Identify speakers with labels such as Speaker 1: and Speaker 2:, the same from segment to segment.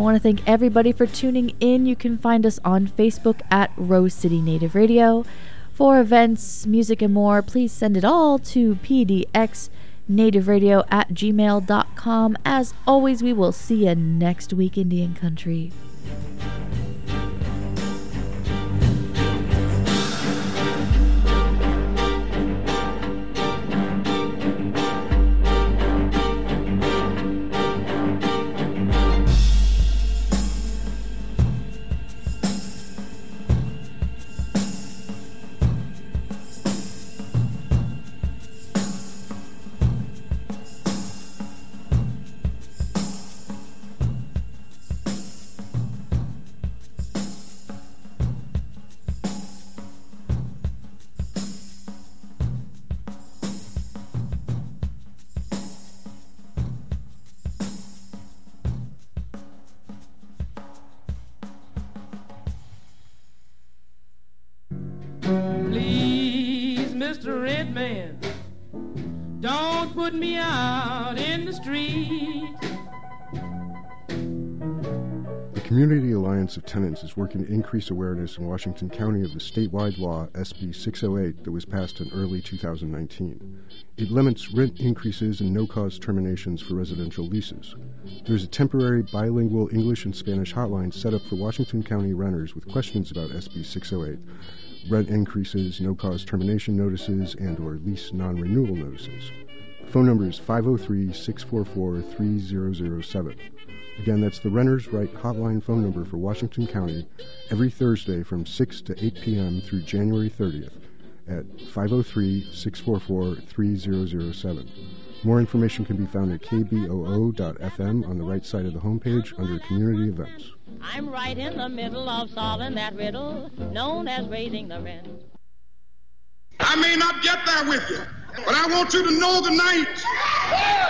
Speaker 1: I want to thank everybody for tuning in. You can find us on Facebook at Rose City Native Radio. For events, music, and more, please send it all to pdxnativeradio at gmail.com. As always, we will see you next week, Indian Country.
Speaker 2: Alliance of Tenants is working to increase awareness in Washington County of the statewide law SB 608 that was passed in early 2019. It limits rent increases and no cause terminations for residential leases. There's a temporary bilingual English and Spanish hotline set up for Washington County renters with questions about SB 608, rent increases, no cause termination notices, and or lease non-renewal notices. Phone number is 503-644-3007. Again, that's the Renters Right hotline phone number for Washington County every Thursday from 6 to 8 p.m. through January 30th at 503-644-3007. More information can be found at kboo.fm on the right side of the homepage under Community Events.
Speaker 3: I'm right in the middle of solving that riddle known as raising the rent.
Speaker 4: I may not get there with you, but I want you to know tonight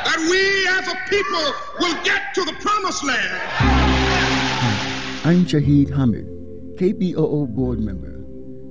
Speaker 4: that we as a people will get to the promised land.
Speaker 5: I'm Shahid Hamid, KBOO board member.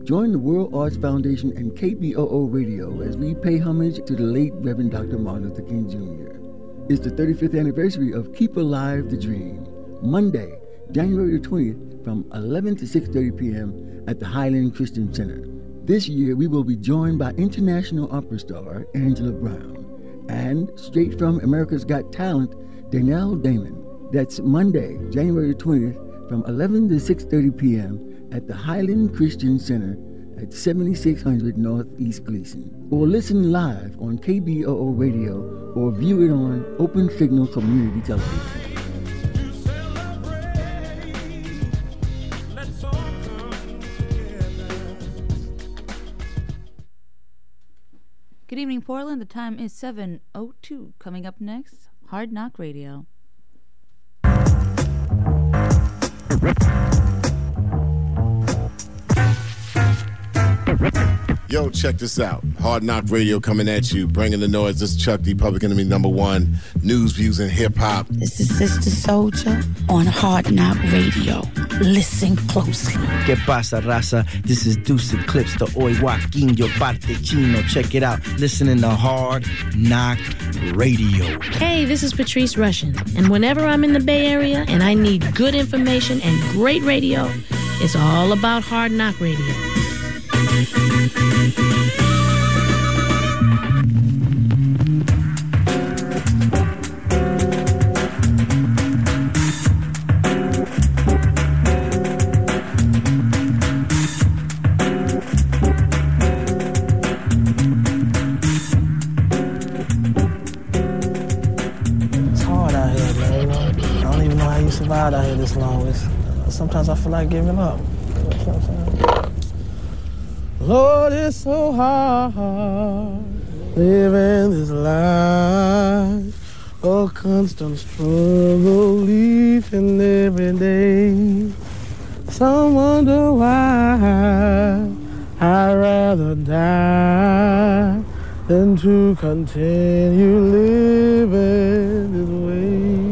Speaker 5: Join the World Arts Foundation and KBOO Radio as we pay homage to the late Reverend Dr. Martin Luther King Jr. It's the 35th anniversary of Keep Alive the Dream, Monday, January 20th from 11 to 6.30 p.m. at the Highland Christian Center. This year we will be joined by international opera star Angela Brown and straight from America's Got Talent, Danielle Damon. That's Monday, January 20th from 11 to 6.30 p.m. at the Highland Christian Center at 7600 Northeast Gleason. Or listen live on KBOO Radio or view it on Open Signal Community Television.
Speaker 6: Good evening, Portland. The time is 7.02. Coming up next, Hard Knock Radio.
Speaker 7: Yo, check this out. Hard Knock Radio coming at you, bringing the noise. This is Chuck D, Public Enemy number one. News, views, and hip hop.
Speaker 8: This is Sister Souljah on Hard Knock Radio. Listen closely.
Speaker 9: ¿Qué pasa, raza? This is Deuce Eclipse, the Hoy Joaquin, your parte chino. Check it out. Listening to Hard Knock Radio.
Speaker 10: Hey, this is Patrice Rushen, and whenever I'm in the Bay Area and I need good information and great radio, it's all about Hard Knock Radio.
Speaker 11: Out here, man. I don't even know how you survived out here this long. It's, uh, sometimes I feel like giving up. You know what I'm saying? Lord, it's so hard living this life. A constant struggle each and every day. Some wonder why I'd rather die than to continue living this way.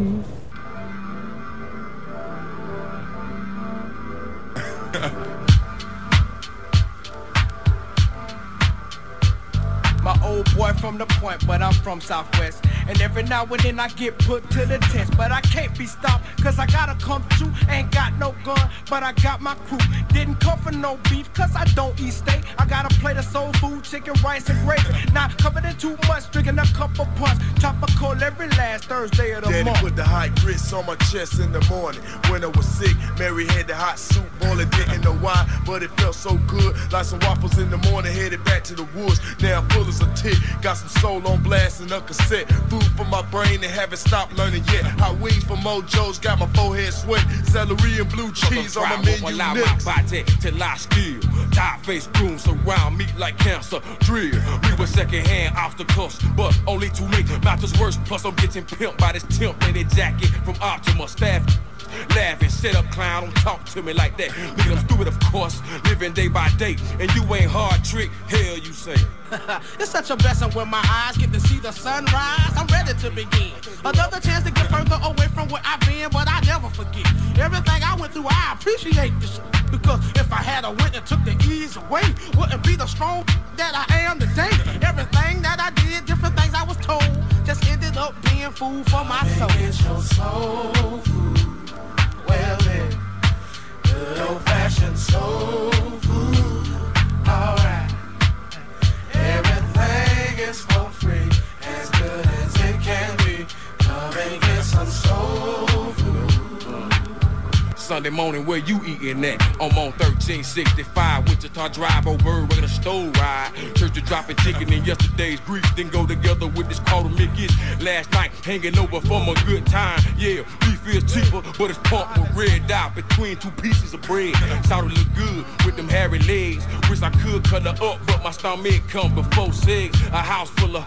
Speaker 12: But I'm from Southwest. And every now and then I get put to the test. But I can't be stopped, cause I gotta come through. Ain't got no gun, but I got my crew. Didn't come for no beef, cause I don't eat steak. I got a plate of soul food, chicken, rice, and gravy. Not covered in too much, drinking a cup of punch. Call every last Thursday of the
Speaker 13: Daddy
Speaker 12: month.
Speaker 13: put the hot grits on my chest in the morning. When I was sick, Mary had the hot soup boiling, didn't know why, but it felt so good. Like some waffles in the morning, headed back to the woods. Now full as a tick. Got some soul on blast and a cassette. Food for my brain and haven't stopped learning yet. Hot wings from Mojo's got my forehead sweat. Celery and blue cheese on my menu
Speaker 14: allow
Speaker 13: next.
Speaker 14: my body till I skill. Tie face grooms surround me like cancer. Drill. We were second hand obstacles, but only to me. Matters worse, plus I'm getting pimped by this temp in jacket from Optimus staff. Laughing, shut up, clown, don't talk to me like that. Look at I'm stupid, of course, living day by day. And you ain't hard trick, hell you say.
Speaker 15: it's such a blessing when my eyes get to see the sunrise. I'm ready to begin. Another chance to get further away from where I've been, but I never forget. Everything I went through, I appreciate this. Because if I had a went and took the ease away, wouldn't be the strong that I am today. Everything that I did, different things I was told, just ended up being food for my soul. Get your soul food, well lit, good old fashioned soul food. Alright. Everything is for free,
Speaker 14: Sunday morning, where you eating at? I'm on 1365, Wichita Drive, old bird, regular stove ride. Church to dropping chicken in yesterday's grief, then go together with this quarter Mickey's. Last night, hanging over from a good time. Yeah, beef is cheaper, but it's pumped with red dot between two pieces of bread. Thought look good with them hairy legs. Wish I could cut her up, but my stomach come before six. A house full of.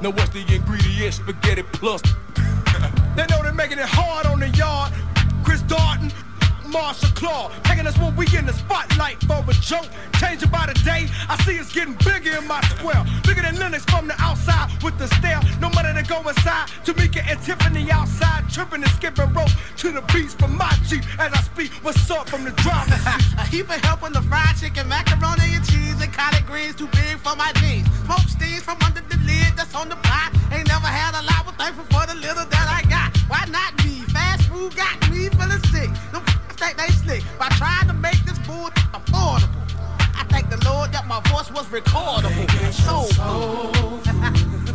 Speaker 14: Now what's the ingredients? Spaghetti plus.
Speaker 12: They know they're making it hard on the yard. Chris Darton, Marshall Claw, taking us when we in the spotlight for a joke. Changing by the day, I see it's getting bigger in my square. Bigger than Linux from the outside with the stare. No money to go inside. Tamika and Tiffany outside, tripping and skipping rope to the beats from my Jeep as I speak. What's up from the driver's seat?
Speaker 15: A heap of help on the fried chicken, macaroni and cheese, and collard greens too big for my jeans. Smoke steams from under the lid that's on the pot. Ain't never had a lot, but thankful for the little that I got. Why not me? Fast food got me feeling sick. Them think they slick by trying to make this bull affordable. I thank the Lord that my voice was recordable.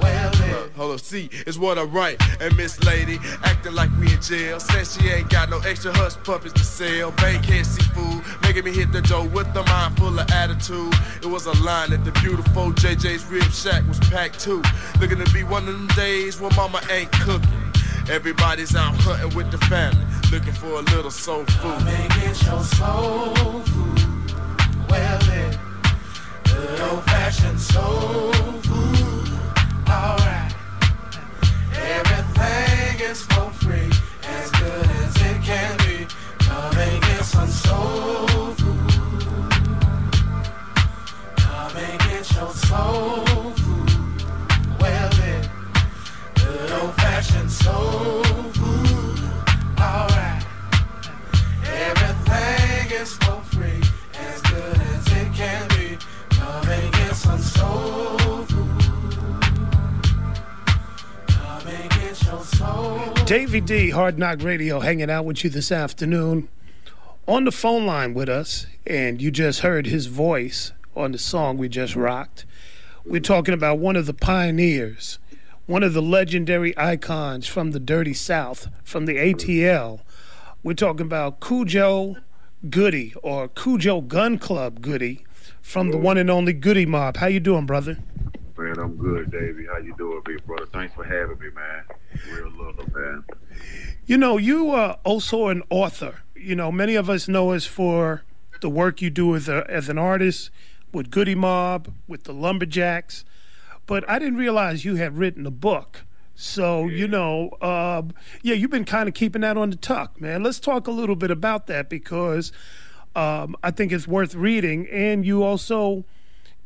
Speaker 13: Well, hold, hold up, see, it's what I write. And Miss Lady acting like we in jail. Says she ain't got no extra hush puppies to sell. Bankhead seafood, making me hit the dough with a mind full of attitude. It was a line that the beautiful JJ's Rib Shack was packed too. Looking to be one of them days when mama ain't cooking. Everybody's out hunting with the family, looking for a little soul food.
Speaker 15: Come and get your soul food. Well, it good old fashioned soul food. Alright. Everything is for free, as good as it can be. Come and get some soul food. Come and get your soul
Speaker 16: Davey D, Hard Knock Radio, hanging out with you this afternoon. On the phone line with us, and you just heard his voice on the song we just rocked. We're talking about one of the pioneers, one of the legendary icons from the Dirty South, from the ATL. We're talking about Khujo Goodie or Khujo Gun Club Goodie from the one and only Goodie Mob. How you doing, brother?
Speaker 17: Man, I'm good, Davey. How you doing, big brother? Thanks for having me, man. Real love, man.
Speaker 16: You know, you are also an author. You know, many of us know us for the work you do as, a, as an artist with Goodie Mob, with the Lumberjacks. But I didn't realize you had written a book. So, you know, uh, yeah, you've been kind of keeping that on the tuck, man. Let's talk a little bit about that because um, I think it's worth reading. And you also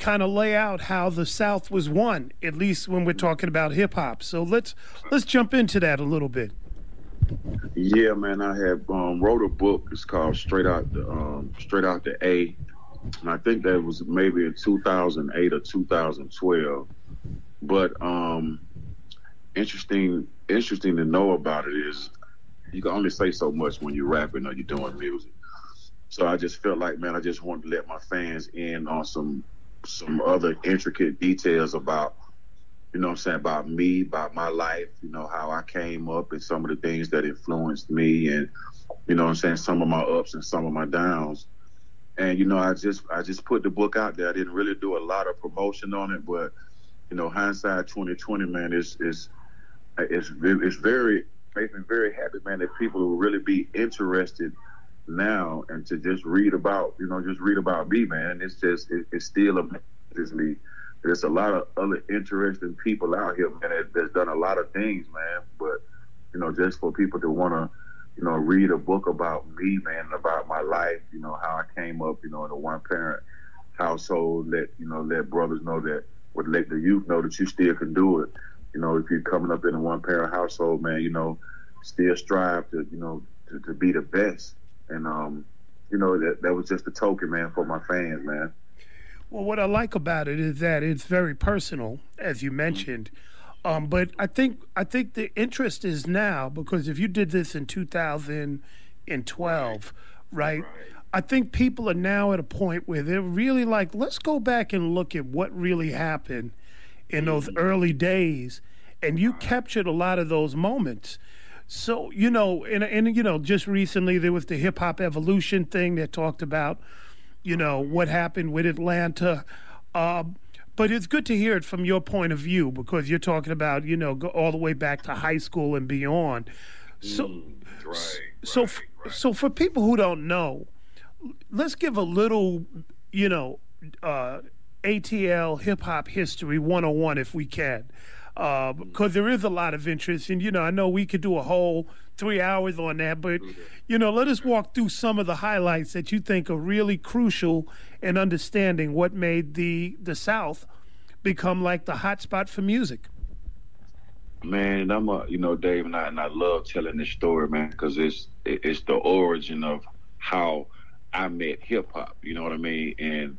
Speaker 16: kind of lay out how the South was won, at least when we're talking about hip hop. So let's let's jump into that a little bit.
Speaker 17: Yeah, man. I have um, wrote a book. It's called Straight Out the um, Straight Out the A, and I think that was maybe in 2008 or 2012. But um, interesting, interesting to know about it is you can only say so much when you're rapping or you're doing music. So I just felt like, man, I just wanted to let my fans in on some some other intricate details about, you know, I'm saying about me, about my life, you know, how I came up and some of the things that influenced me, and you know, I'm saying some of my ups and some of my downs. And you know, I just I just put the book out there. I didn't really do a lot of promotion on it, but you know, hindsight 2020, man, is is it's it's very makes me very happy, man, that people will really be interested now and to just read about, you know, just read about me, man. It's just it, it still amazes me. There's a lot of other interesting people out here, man, that, that's done a lot of things, man. But you know, just for people to want to, you know, read a book about me, man, about my life, you know, how I came up, you know, in a one parent household, let you know, let brothers know that, would let the youth know that you still can do it. You know, if you're coming up in a one parent household, man, you know, still strive to, you know, to, to be the best and um, you know that that was just a token, man, for my fans, man.
Speaker 16: Well, what I like about it is that it's very personal, as you mentioned. Um, but I think I think the interest is now because if you did this in 2012, right, right? I think people are now at a point where they're really like, let's go back and look at what really happened in those mm-hmm. early days. And you captured a lot of those moments. So you know, and and you know, just recently there was the hip hop evolution thing that talked about, you know, what happened with Atlanta. Uh, but it's good to hear it from your point of view because you're talking about, you know, go all the way back to high school and beyond. So, mm, right, so, right, right. so for people who don't know, let's give a little, you know, uh, ATL hip hop history 101 if we can because uh, there is a lot of interest. And, you know, I know we could do a whole three hours on that, but, you know, let us walk through some of the highlights that you think are really crucial in understanding what made the, the South become like the hotspot for music.
Speaker 17: Man, I'm a, you know, Dave and I, and I love telling this story, man, because it's, it's the origin of how I met hip hop, you know what I mean? And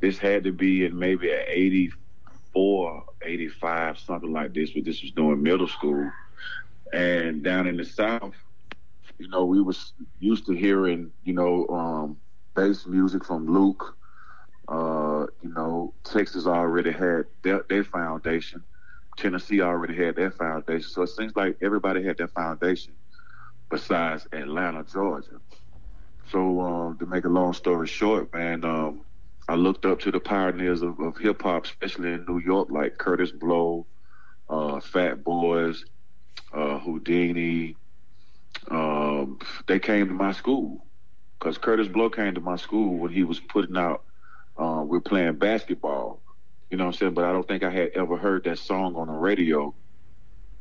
Speaker 17: this had to be in maybe an 84, 85, something like this, but this was during middle school. And down in the South, you know, we was used to hearing, you know, um, bass music from Luke. Uh, you know, Texas already had their, their foundation. Tennessee already had their foundation. So it seems like everybody had their foundation besides Atlanta, Georgia. So um, to make a long story short, man, um, I looked up to the pioneers of, of hip hop, especially in New York, like Kurtis Blow, uh, Fat Boys, uh, Whodini. Um, they came to my school because Kurtis Blow came to my school when he was putting out. Uh, we're playing basketball, you know what I'm saying. But I don't think I had ever heard that song on the radio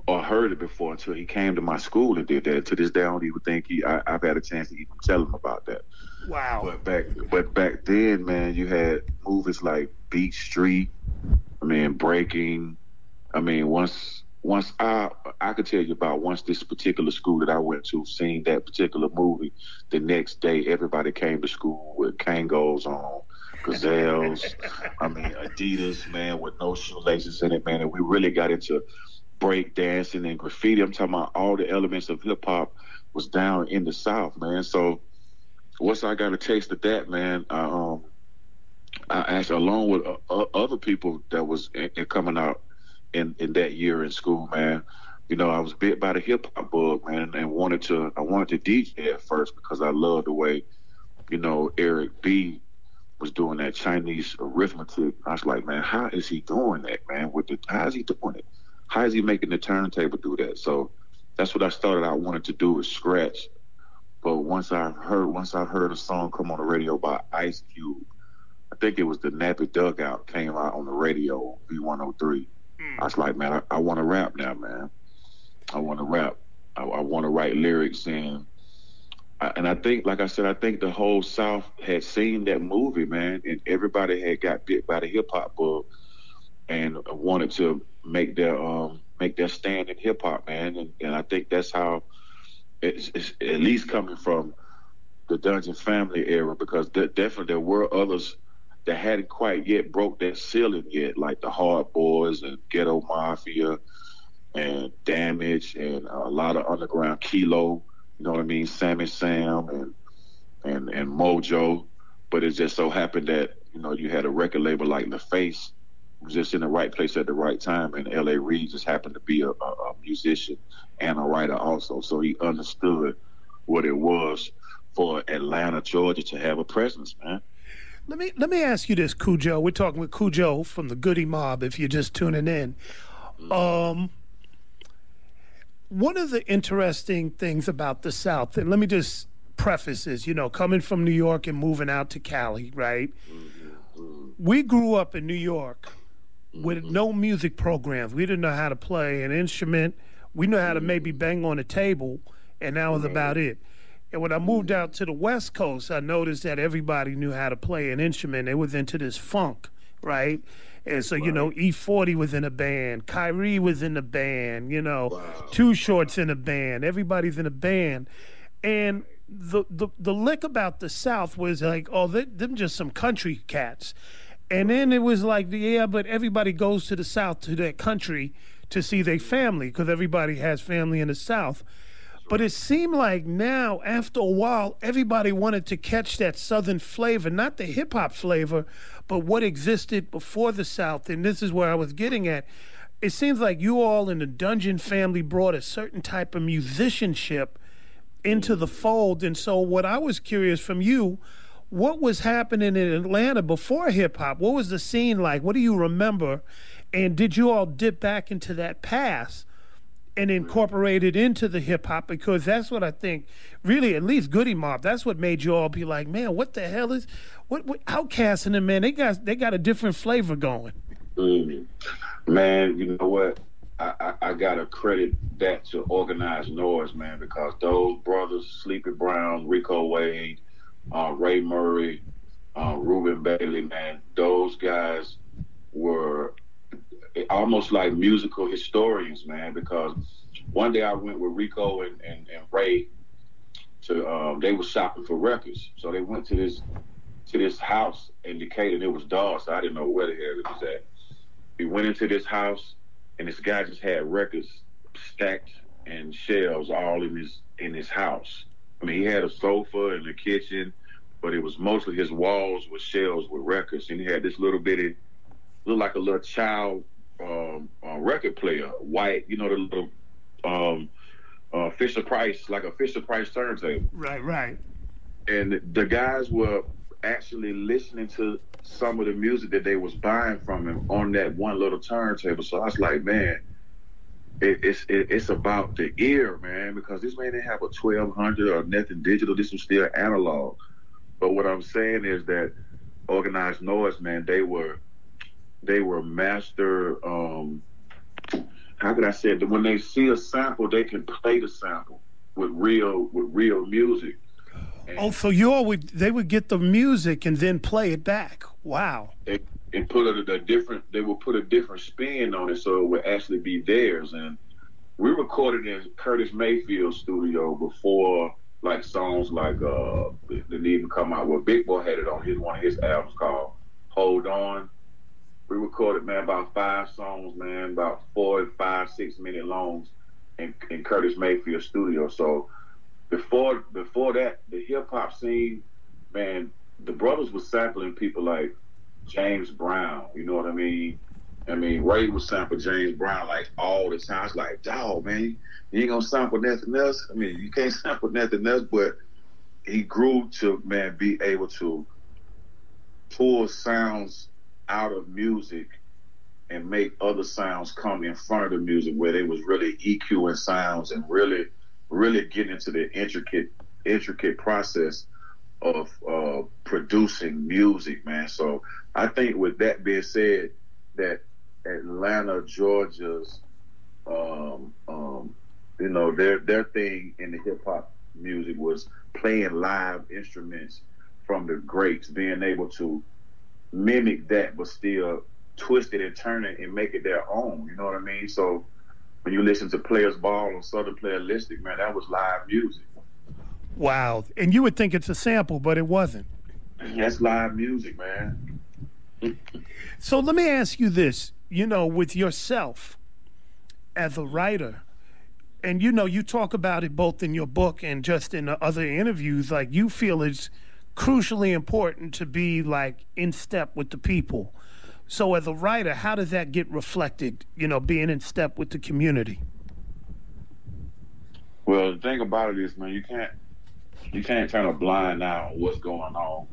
Speaker 17: or heard it before until he came to my school and did that. To this day, I don't even think he. I, have had a chance to even tell him about that.
Speaker 16: Wow.
Speaker 17: But back, but back then, man, you had movies like Beat Street. I mean, Breaking. I mean, once once I I could tell you about once this particular school that I went to seen that particular movie, the next day everybody came to school with Kangols on, gazelles, I mean Adidas, man, with no shoelaces in it, man, and we really got into break dancing and graffiti. I'm talking about all the elements of hip hop was down in the South, man. So once I got a taste of that, man, I, um, I actually, along with uh, other people that was in, in coming out in, in that year in school, man, you know, I was bit by the hip hop bug, man, and wanted to, I wanted to DJ at first because I loved the way, you know, Eric B was doing that Chinese arithmetic. I was like, man, how is he doing that, man? With the, how is he doing it? How is he making the turntable do that? So that's what I started. I wanted to do was scratch but once I heard once I heard a song come on the radio by Ice Cube, I think it was the Nappy Dugout came out on the radio V103. Mm. I was like, man, I, I want to rap now, man. I want to rap. I, I want to write lyrics and I, and I think, like I said, I think the whole South had seen that movie, man, and everybody had got bit by the hip hop bug and wanted to make their um make their stand in hip hop, man. And, and I think that's how it's, it's at least coming from the Dungeon family era because definitely there were others that hadn't quite yet broke that ceiling yet, like the Hard Boys and Ghetto Mafia and Damage and a lot of underground Kilo. You know what I mean? Sammy Sam and and and Mojo. But it just so happened that you know you had a record label like LaFace just in the right place at the right time, and L.A. Reid just happened to be a, a, a musician and a writer also, so he understood what it was for Atlanta, Georgia, to have a presence, man.
Speaker 16: Let me let me ask you this, Khujo. We're talking with Khujo from the Goodie Mob. If you're just tuning in, mm-hmm. um, one of the interesting things about the South, and let me just preface this, you know, coming from New York and moving out to Cali, right? Mm-hmm. Mm-hmm. We grew up in New York with no music programs. We didn't know how to play an instrument. We knew how to maybe mm-hmm. bang on a table, and that was about it. And when I moved out to the West Coast, I noticed that everybody knew how to play an instrument. They was into this funk, right? And so, you know, E40 was in a band, Kyrie was in a band, you know, Too Short's in a band, everybody's in a band. And the, the, the lick about the South was like, oh, they, them just some country cats. And then it was like, yeah, but everybody goes to the South, to that country, to see their family, because everybody has family in the South. But it seemed like now, after a while, everybody wanted to catch that Southern flavor, not the hip hop flavor, but what existed before the South. And this is where I was getting at. It seems like you all in the Dungeon family brought a certain type of musicianship into the fold. And so, what I was curious from you, what was happening in Atlanta before hip hop? What was the scene like? What do you remember? And did you all dip back into that past? and incorporate it into the hip hop because that's what I think really at least Goodie Mob that's what made you all be like man what the hell is what, what Outkast and them man they got they got a different flavor going
Speaker 17: mm. man you know what I, I, I, gotta credit that to Organized Noize man because those brothers Sleepy Brown Rico Wade uh, Ray Murray uh, Ruben Bailey man those guys were almost like musical historians, man. Because one day I went with Rico and, and, and Ray to um, they were shopping for records, so they went to this to this house in Decatur. It was dark, so I didn't know where the hell it was at. We went into this house, and this guy just had records stacked and shelves all in his in his house. I mean, he had a sofa in the kitchen, but it was mostly his walls with shelves with records, and he had this little bitty, looked like a little child um, uh, record player, white, you know, the little um, uh, Fisher Price, like a Fisher Price turntable.
Speaker 16: Right, right.
Speaker 17: And the guys were actually listening to some of the music that they was buying from him on that one little turntable. So I was like, man, it, it's it, it's about the ear, man, because this man didn't have a twelve hundred or nothing digital. This was still analog. But what I'm saying is that Organized Noize, man, they were they were master. Um, how could I say it? When they see a sample, they can play the sample with real with real music.
Speaker 16: And oh, so you all would they would get the music and then play it back. Wow.
Speaker 17: They, and put a, a different. They would put a different spin on it, so it would actually be theirs. And we recorded in Curtis Mayfield studio before like songs like uh didn't even come out. Well, Big Boi had it on his one of his albums called Hold On we recorded man about five songs, man, about four, five, six minute longs in, in Curtis Mayfield studio. So before before that, the hip hop scene, man, the brothers was sampling people like James Brown. You know what I mean? I mean, Ray was sampling James Brown like all the time. It's like, dog, man, you ain't gonna sample nothing else. I mean, you can't sample nothing else, but he grew to man be able to pull sounds out of music and make other sounds come in front of the music where they was really EQing sounds and really really getting into the intricate intricate process of uh, producing music, man. So I think with that being said, that Atlanta, Georgia's, um, um, you know, their their thing in the hip hop music was playing live instruments from the greats, being able to mimic that, but still twist it and turn it and make it their own. You know what I mean? So when you listen to Players Ball on Southern Playalistic, man, that was live music.
Speaker 16: Wow. And you would think it's a sample, but it wasn't.
Speaker 17: That's live music, man.
Speaker 16: So let me ask you this: you know, with yourself as a writer, and you know, you talk about it both in your book and just in the other interviews. Like you feel it's crucially important to be like in step with the people. So as a writer, how does that get reflected? You know, being in step with the community.
Speaker 17: Well, the thing about it is, man, you can't you can't turn a blind eye on what's going on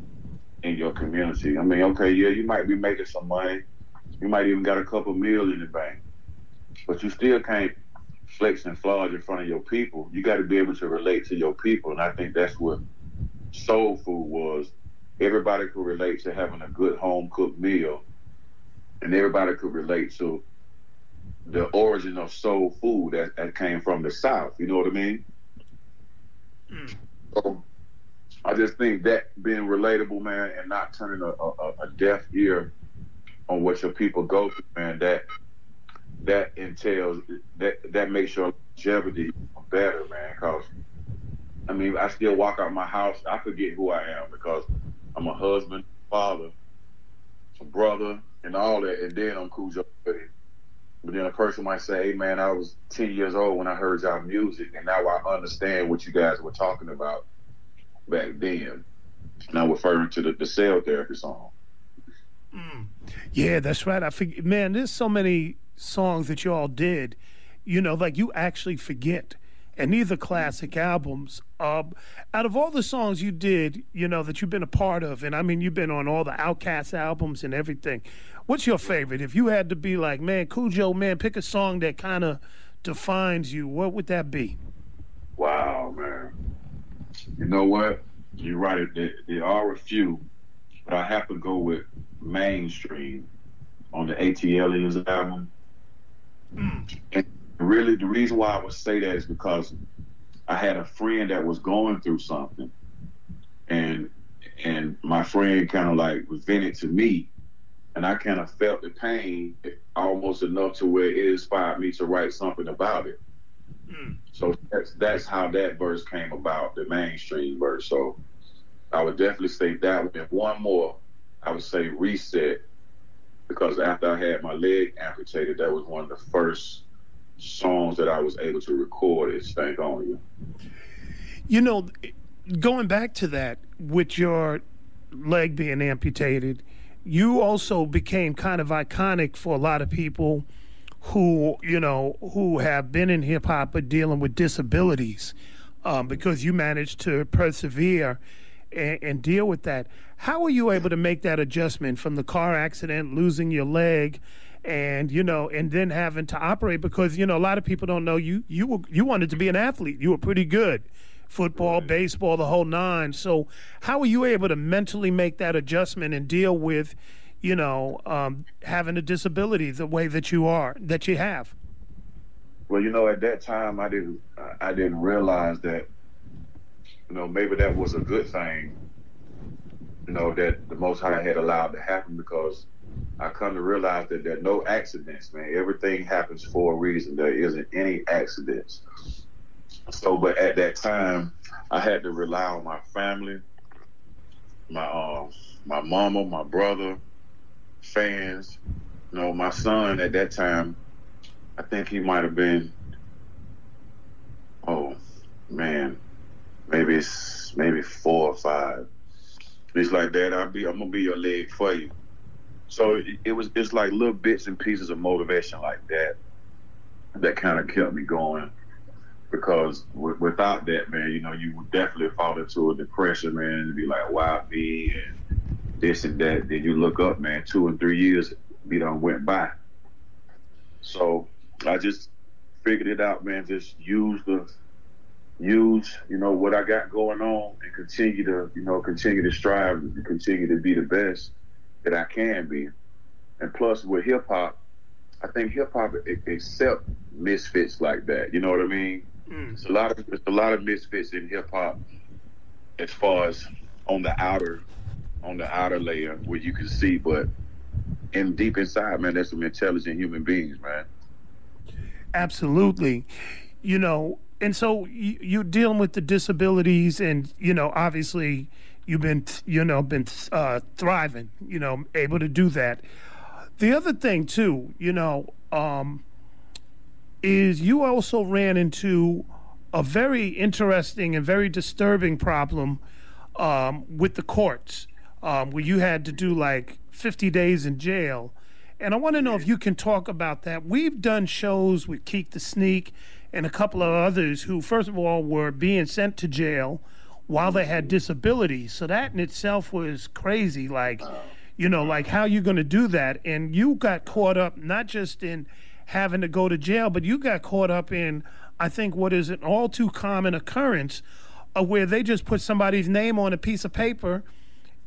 Speaker 17: in your community. I mean, okay, yeah, you might be making some money, you might even got a couple mil in the bank, but you still can't flex and flaunt in front of your people. You got to be able to relate to your people, and I think that's what soul food was. Everybody could relate to having a good home cooked meal, and everybody could relate to the origin of soul food that, that came from the South. You know what I mean?
Speaker 16: Mm.
Speaker 17: So I just think that being relatable, man, and not turning a, a, a deaf ear on what your people go through, man, that that entails that that makes your longevity better, man. Cause I mean, I still walk out my house, I forget who I am because I'm a husband, father, a brother, and all that, and then I'm Goodie. But then a person might say, hey man, I was 10 years old when I heard y'all music, and now I understand what you guys were talking about back then. I'm referring to the, the cell therapy song.
Speaker 16: Mm. Yeah, that's right. I forget, man, there's so many songs that you all did, you know, like you actually forget. And these are classic albums. Uh, out of all the songs you did, you know, that you've been a part of, and I mean, you've been on all the Outkast albums and everything. What's your favorite? If you had to be like, man, Khujo, man, pick a song that kind of defines you, what would that be?
Speaker 17: Wow, man. You know what? You're right. There, there are a few, but I have to go with mainstream on the ATLiens album.
Speaker 16: Mm.
Speaker 17: Really, the reason why I would say that is because I had a friend that was going through something, and and my friend kind of like was vented to me, and I kind of felt the pain almost enough to where it inspired me to write something about it.
Speaker 16: Mm.
Speaker 17: So that's that's how that verse came about, the mainstream verse. So I would definitely say that one. And one more, I would say reset, because after I had my leg amputated, that was one of the first songs that I was able to record is Stank on You.
Speaker 16: You know, going back to that, with your leg being amputated, you also became kind of iconic for a lot of people who, you know, who have been in hip hop but dealing with disabilities um, because you managed to persevere and, and deal with that. How were you able to make that adjustment from the car accident, losing your leg? And you know and then having to operate because you know a lot of people don't know you you were you wanted to be an athlete. You were pretty good. Football baseball the whole nine. So how were you able to mentally make that adjustment and deal with you know um, having a disability the way that you are that you have?
Speaker 17: Well you know at that time i didn't i didn't realize that you know maybe that was a good thing you know that the most high had allowed to happen because I come to realize that there are no accidents, man. Everything happens for a reason. There isn't any accidents. So, but at that time, I had to rely on my family, my uh, my mama, my brother, fans. You know, my son at that time, I think he might have been, oh man, maybe it's maybe four or five. He's like, Dad, I'll be, I'm gonna be your leg for you. So it, was just like little bits and pieces of motivation like that that kind of kept me going. Because w- without that, man, you know, you would definitely fall into a depression, man, and be like, why me and this and that. Then you look up, man, two and three years be done went by. So I just figured it out, man. Just use the use, you know, what I got going on and continue to, you know, continue to strive and continue to be the best that I can be. And plus with hip hop, I think hip hop accept misfits like that. You know what I mean?
Speaker 16: Mm.
Speaker 17: It's a lot of it's a lot of misfits in hip hop as far as on the outer on the outer layer where you can see, but in deep inside, man, there's some intelligent human beings, man.
Speaker 16: Absolutely. You know, and so you, you're dealing with the disabilities, and you know, obviously, you've been you know been uh, thriving, you know, able to do that. The other thing too, you know, um, is you also ran into a very interesting and very disturbing problem um, with the courts, um, where you had to do like 50 days in jail. And I want to know if you can talk about that. We've done shows with Keak da Sneak and a couple of others who, first of all, were being sent to jail while they had disabilities. So that in itself was crazy. Like, oh. you know, like how you going to do that? And you got caught up not just in having to go to jail, but you got caught up in, I think, what is an all too common occurrence of where they just put somebody's name on a piece of paper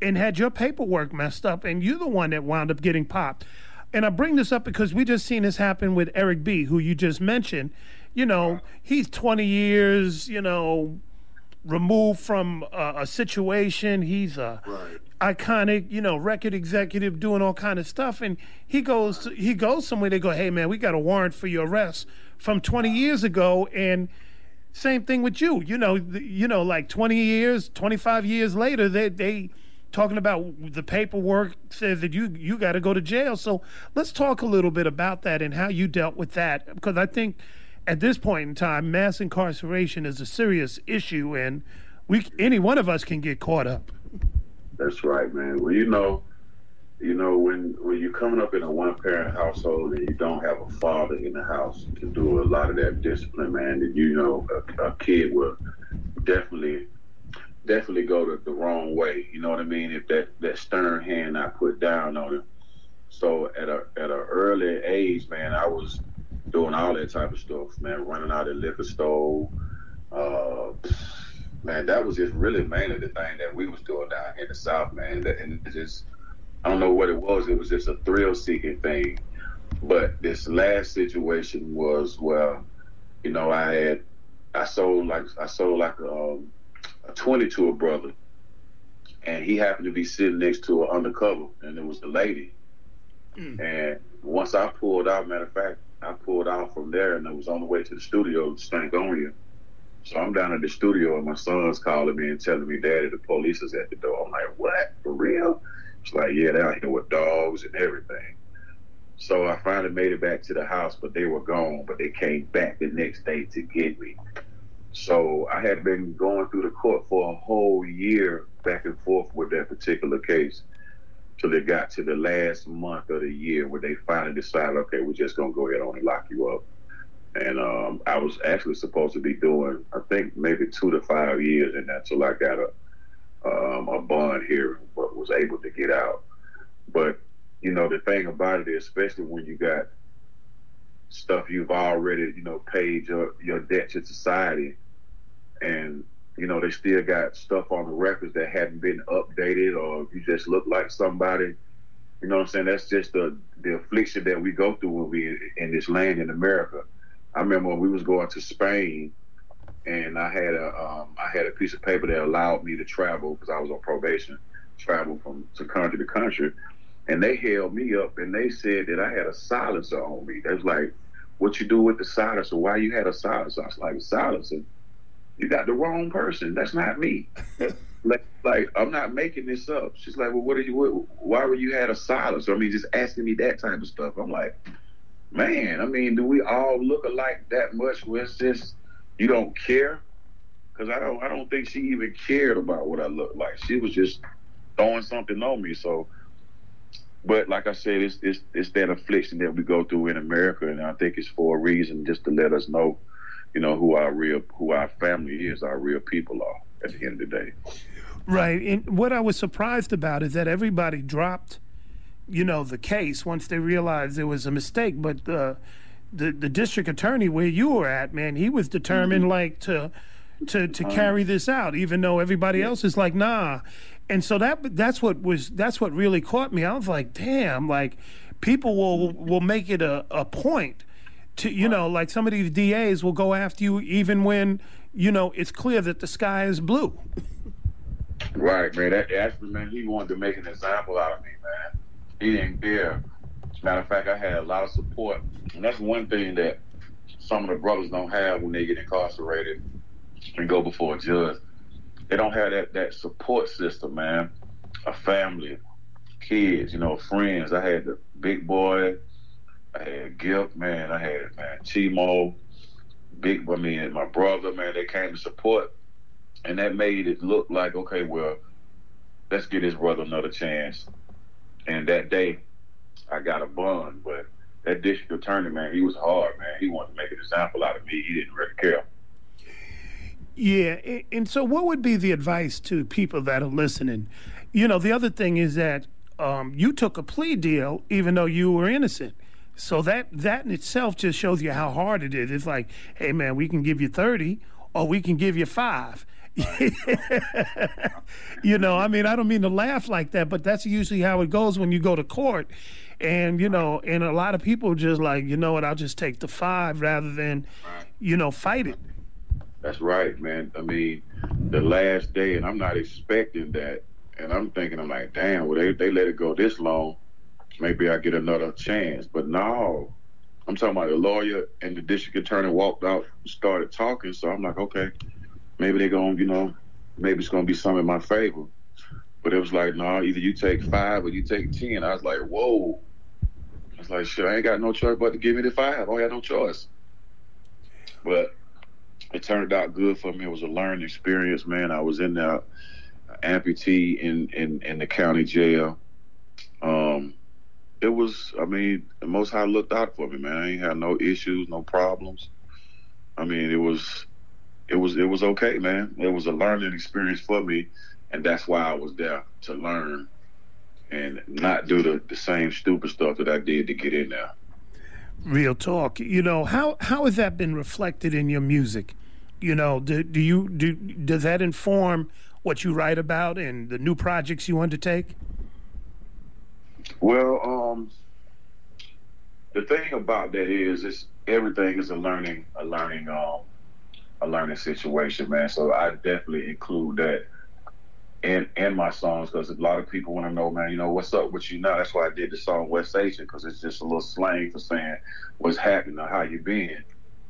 Speaker 16: and had your paperwork messed up, and you're the one that wound up getting popped. And I bring this up because we just seen this happen with Eric B., who you just mentioned. You know, he's 20 years, you know, removed from a, a situation. He's a right. iconic, you know, record executive doing all kind of stuff, and he goes to, he goes somewhere. They go, "Hey, man, we got a warrant for your arrest from 20 years ago," and same thing with you. You know, you know, like 20 years, 25 years later, they they talking about the paperwork says that you you got to go to jail. So let's talk a little bit about that and how you dealt with that because I think at this point in time, mass incarceration is a serious issue, and we any one of us can get caught up.
Speaker 17: That's right, man. Well, you know, you know when when you're coming up in a one parent household and you don't have a father in the house to do a lot of that discipline, man, you know a, a kid will definitely definitely go the, the wrong way. You know what I mean? If that that stern hand I put down on him. So at a at an early age, man, I was doing all that type of stuff, man, running out of liquor store. Uh, man, that was just really mainly the thing that we was doing down here in the South, man. And it just, I don't know what it was. It was just a thrill seeking thing. But this last situation was, well, you know, I had, I sold like, I sold like a, um, a 20 to a brother. And he happened to be sitting next to an undercover, and it was the lady. And once I pulled out, matter of fact, I pulled out from there and I was on the way to the studio to Stankonia. So I'm down at the studio and my son's calling me and telling me, Daddy, the police is at the door. I'm like, what? For real? It's like, yeah, they're out here with dogs and everything. So I finally made it back to the house, but they were gone. But they came back the next day to get me. So I had been going through the court for a whole year back and forth with that particular case till it got to the last month of the year where they finally decided, okay, we're just gonna go ahead on and lock you up. And um, I was actually supposed to be doing, I think, maybe two to five years in that till I got a um, a bond here, but was able to get out. But you know, the thing about it is, especially when you got stuff you've already, you know, paid your your debt to society, and you know they still got stuff on the records that hadn't been updated, or you just look like somebody. You know what I'm saying? That's just the the affliction that we go through when we in this land in America. I remember when we was going to Spain, and I had a um, I had a piece of paper that allowed me to travel because I was on probation, travel from to country to country, and they held me up and they said that I had a silencer on me. They was like, "What you do with the silencer? Why you had a silencer?" I was like, "Silencer? You got the wrong person. That's not me." like, like I'm not making this up. She's like, "Well, what are you? What, why were you had a silencer?" I mean, just asking me that type of stuff. I'm like, man, I mean, do we all look alike that much? Where it's just you don't care? Because I don't, I don't think she even cared about what I looked like. She was just throwing something on me. So, but like I said, it's it's it's that affliction that we go through in America, and I think it's for a reason, just to let us know, you know, who our real, who our family is, our real people are. At the end of the day.
Speaker 16: Right. And what I was surprised about is that everybody dropped, you know, the case once they realized it was a mistake. But uh, the the district attorney where you were at, man, he was determined like to to to carry this out, even though everybody else is like, nah. And so that that's what was that's what really caught me. I was like, damn, like people will will make it a, a point to you know, like some of these DAs will go after you even when, you know, it's clear that the sky is blue.
Speaker 17: Right, man. That Ashford man, he wanted to make an example out of me, man. He didn't care. Matter of fact, I had a lot of support, and that's one thing that some of the brothers don't have when they get incarcerated and go before a judge. they don't have that that support system, man. A family, kids, you know, friends. I had the big boy, I had Gift, man. I had man Chimo, big. I mean, my brother, man. They came to support, and that made it look like okay, well, let's give his brother another chance. And that day, I got a bond, but that district attorney, man, he was hard, man. He wanted to make an example out of me. He didn't really care.
Speaker 16: Yeah, and so what would be the advice to people that are listening? You know, the other thing is that um, you took a plea deal even though you were innocent. So that that in itself just shows you how hard it is. It's like, hey man, we can give you thirty, or we can give you five. you know, I mean, I don't mean to laugh like that, but that's usually how it goes when you go to court. And you know, and a lot of people just like, you know what, I'll just take the five rather than, you know, fight it.
Speaker 17: That's right, man. I mean, the last day, and I'm not expecting that. And I'm thinking, I'm like, damn, well, they, they let it go this long. Maybe I get another chance. But no, I'm talking about the lawyer and the district attorney walked out started talking. So I'm like, okay, maybe they're to, you know, maybe it's to be some in my favor. But it was like, no, either you take five or you take 10. I was like, whoa. I was like, sure, I ain't got no choice but to give me the five. I don't have no choice. But it turned out good for me. It was a learning experience, man. I was in the amputee in, in, in the county jail. Um, it was, I mean, the Most High looked out for me, man. I ain't had no issues, no problems. I mean, it was, it was, it was okay, man. It was a learning experience for me, and that's why I was there to learn and not do the, the same stupid stuff that I did to get in there.
Speaker 16: Real talk. You know how how has that been reflected in your music? You know, do, do you do does that inform what you write about and the new projects you undertake?
Speaker 17: Well, um, the thing about that is, it's everything is a learning, a learning, um, a learning situation, man. So I definitely include that in in my songs because a lot of people want to know, man. You know, what's up with you now? That's why I did the song West Asian because it's just a little slang for saying what's happening or how you been.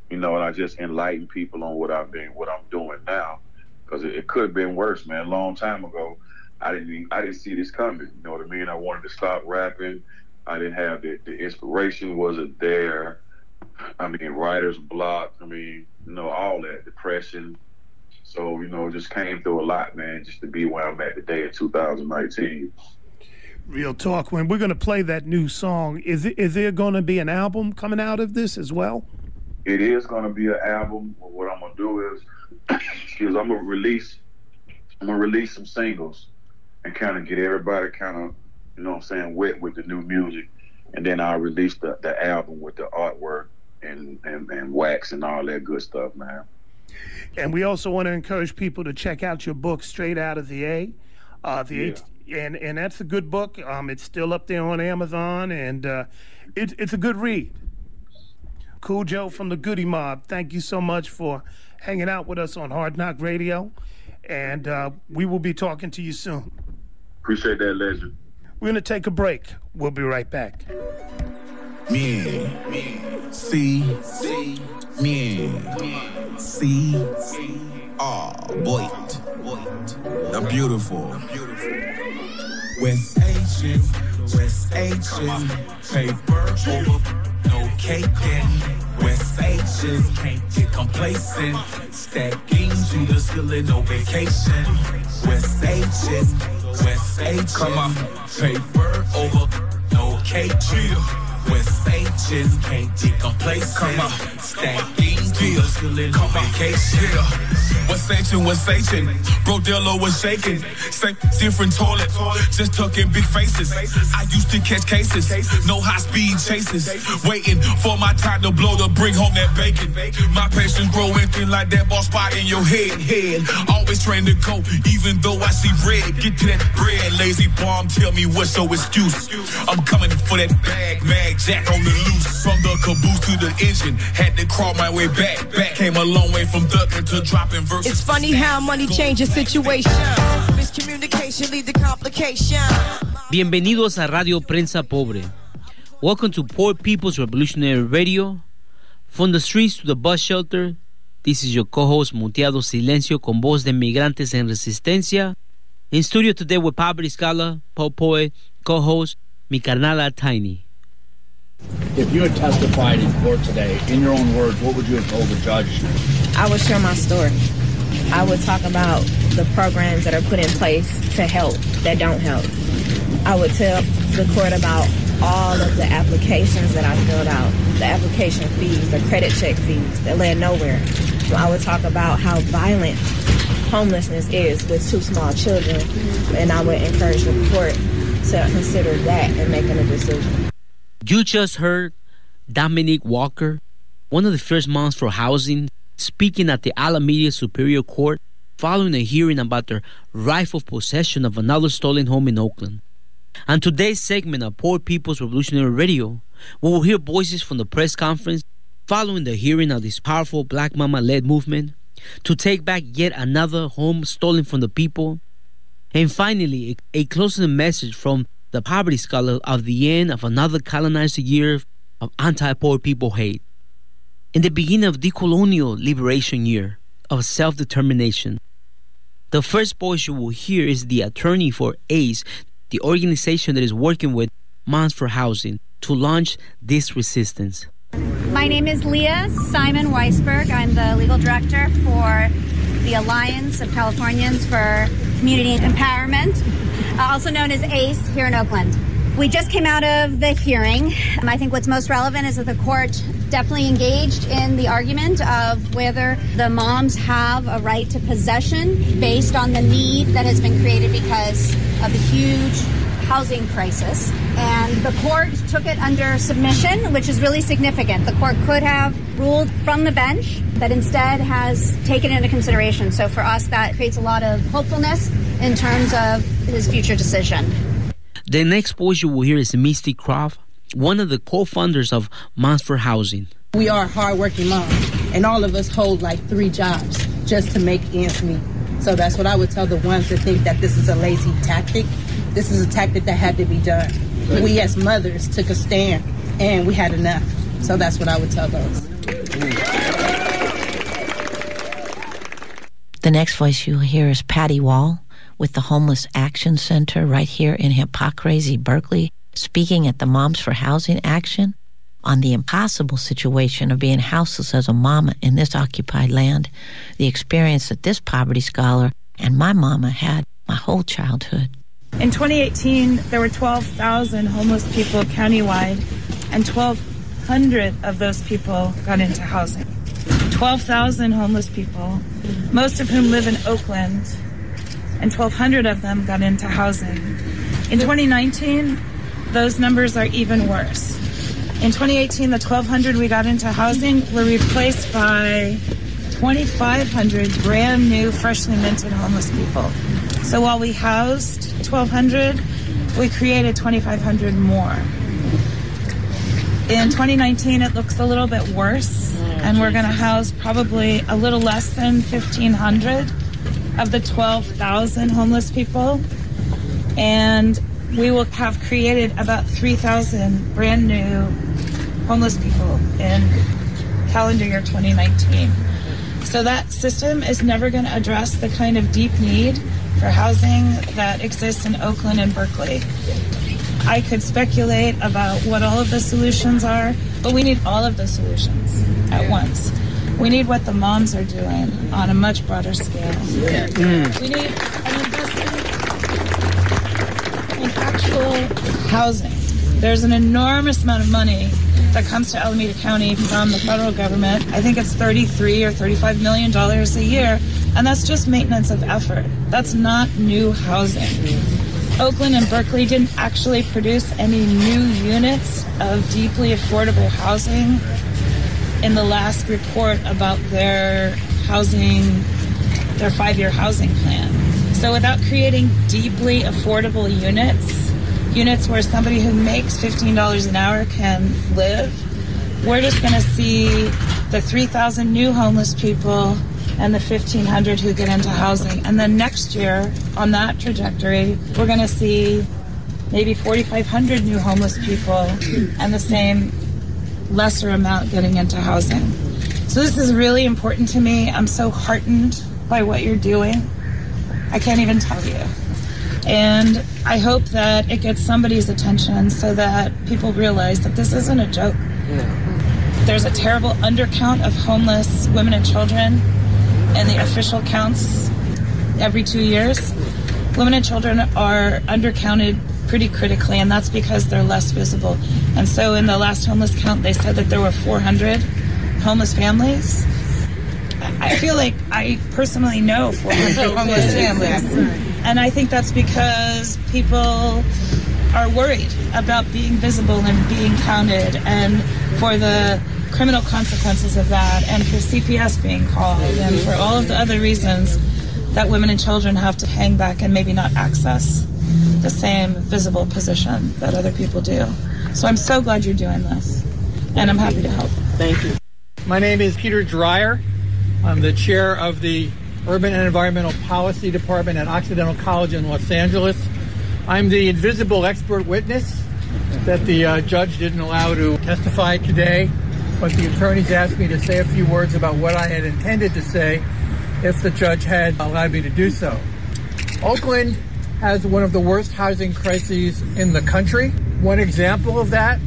Speaker 17: You know, and I just enlighten people on what I've been, what I'm doing now, because it, it could have been worse, man. A long time ago, I didn't, even, I didn't see this coming. You know what I mean? I wanted to stop rapping. I didn't have the, the inspiration wasn't there. I mean, writer's block. I mean, you know, all that depression. So you know, just came through a lot, man, just to be where I'm at today in 2019.
Speaker 16: Real talk. When we're going to play that new song, is it, is there going to be an album coming out of this as well?
Speaker 17: It is going to be an album. What I'm going to do is, is I'm to release, I'm going to release some singles, and kind of get everybody kind of, you know, what I'm saying, wet with the new music, and then I'll release the, the album with the artwork and, and and wax and all that good stuff, man.
Speaker 16: And we also want to encourage people to check out your book, Straight Out of the A. Uh, the
Speaker 17: Yeah.
Speaker 16: eight- and and that's a good book. Um, it's still up there on Amazon, and uh, it's it's a good read. Khujo from the Goodie Mob. Thank you so much for hanging out with us on Hard Knock Radio, and uh, we will be talking to you soon.
Speaker 17: Appreciate that, legend.
Speaker 16: We're gonna take a break. We'll be right back.
Speaker 18: Me, C, me, C, ah, boy, I'm beautiful. West Asian, West Asian, paper over, no caking. West Asian, can't get complacent. Stacking to the ceiling, no vacation. West Asian, West come on, paper over, no caking. West Asian, can't get complacent. Come on, stacking to the ceiling, no vacation.
Speaker 14: Yeah. What's Asian, what's Asian? Bro Dillo was shaking. Same, different toilet. Just tucking big faces. I used to catch cases. No high speed chases. Waiting for my time to blow to bring home that bacon. My patience growing thin like that ball spot in your head. Head. Always trying to go, even though I see red. Get to that bread. Lazy bomb, tell me what's your excuse. I'm coming for that bag, mag jack on the loose. From the caboose to the engine. Had to crawl my way back. Back came a long way from ducking to dropping verses.
Speaker 19: It's funny how money changes situation. Miscommunication lead to complication.
Speaker 20: Bienvenidos a Radio Prensa Pobre. Welcome to Poor People's Revolutionary Radio. From the streets to the bus shelter This is your co-host Muteado Silencio con voz de Migrantes en Resistencia. In studio today with Poverty Scholar, Popoe, co-host, mi carnala Tiny.
Speaker 21: If you had testified in court today, in your own words, what would you have told the judge?
Speaker 22: I would share my story. I would talk about the programs that are put in place to help that don't help. I would tell the court about all of the applications that I filled out, the application fees, the credit check fees that led nowhere. I would talk about how violent homelessness is with two small children, and I would encourage the court to consider that in making a decision.
Speaker 20: You just heard Dominique Walker, one of the first moms for housing, speaking at the Alameda Superior Court following a hearing about their rightful possession of another stolen home in Oakland. On today's segment of Poor People's Revolutionary Radio, we will hear voices from the press conference following the hearing of this powerful Black Mama led movement to take back yet another home stolen from the people. And finally, a closing message from the poverty scholar of the end of another colonized year of anti poor people hate. In the beginning of decolonial liberation year of self determination, the first voice you will hear is the attorney for ACE, the organization that is working with Moms for Housing to launch this resistance.
Speaker 23: My name is Leah Simon Weisberg. I'm the legal director for the Alliance of Californians for Community Empowerment, also known as ACE here in Oakland. We just came out of the hearing. Um, I think what's most relevant is that the court definitely engaged in the argument of whether the moms have a right to possession based on the need that has been created because of the huge housing crisis. And the court took it under submission, which is really significant. The court could have ruled from the bench, but instead has taken into consideration. So for us, that creates a lot of hopefulness in terms of his future decision.
Speaker 20: The next voice you will hear is Misty Cross, one of the co-founders of Moms for Housing.
Speaker 24: We are hardworking moms, and all of us hold like three jobs just to make ends meet. So that's what I would tell the ones that think that this is a lazy tactic. This is a tactic that had to be done. We as mothers took a stand, and we had enough. So that's what I would tell those.
Speaker 25: The next voice you'll hear is Patty Wall with the Homeless Action Center right here in Hippocrates, Berkeley, speaking at the Moms for Housing Action on the impossible situation of being houseless as a mama in this occupied land, the experience that this poverty scholar and my mama had my whole childhood.
Speaker 26: In 2018, there were 12,000 homeless people countywide, and 1,200 of those people got into housing. 12,000 homeless people, most of whom live in Oakland, and 1,200 of them got into housing. In 2019, those numbers are even worse. In 2018, the 1,200 we got into housing were replaced by 2,500 brand new, freshly minted homeless people. So while we housed 1,200, we created 2,500 more. In 2019, it looks a little bit worse, and we're going to house probably a little less than 1,500 of the 12,000 homeless people. And we will have created about 3,000 brand new homeless people in calendar year 2019. So that system is never going to address the kind of deep need for housing that exists in Oakland and Berkeley. I could speculate about what all of the solutions are, but we need all of the solutions at once. We need what the moms are doing on a much broader scale. Mm. We need an investment in actual housing. There's an enormous amount of money that comes to Alameda County from the federal government. I think it's 33 or 35 million dollars a year, and that's just maintenance of effort. That's not new housing. Oakland and Berkeley didn't actually produce any new units of deeply affordable housing in the last report about their housing, their five year housing plan. So without creating deeply affordable units, units where somebody who makes $15 an hour can live, we're just going to see the 3,000 new homeless people and the 1,500 who get into housing. And then next year, on that trajectory, we're going to see maybe 4,500 new homeless people and the same lesser amount getting into housing. So this is really important to me. I'm so heartened by what you're doing. I can't even tell you. And I hope that it gets somebody's attention so that people realize that this isn't a joke. There's a terrible undercount of homeless women and children in the official counts every two years. Women and children are undercounted pretty critically, and that's because they're less visible. And so, in the last homeless count, they said that there were 400 homeless families. I feel like I personally know 400 homeless families. And I think that's because people are worried about being visible and being counted and for the criminal consequences of that and for CPS being called and for all of the other reasons that women and children have to hang back and maybe not access the same visible position that other people do. So I'm so glad you're doing this and I'm happy to help.
Speaker 27: Thank you. My name is Peter Dreier. I'm the chair of the Urban and Environmental Policy Department at Occidental College in Los Angeles. I'm the invisible expert witness that the uh, judge didn't allow to testify today, but the attorneys asked me to say a few words about what I had intended to say if the judge had allowed me to do so. Oakland has one of the worst housing crises in the country. One example of that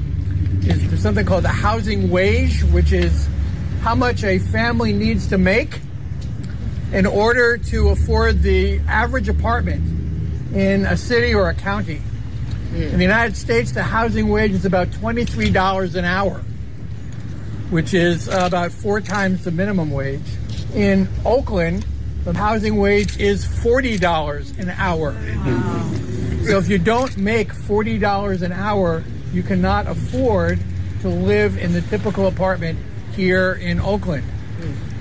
Speaker 27: is there's something called the housing wage, which is how much a family needs to make in order to afford the average apartment in a city or a county. In the United States, the housing wage is about $23 an hour, which is about four times the minimum wage. In Oakland, the housing wage is $40 an hour. So if you don't make $40 an hour, you cannot afford to live in the typical apartment here in Oakland.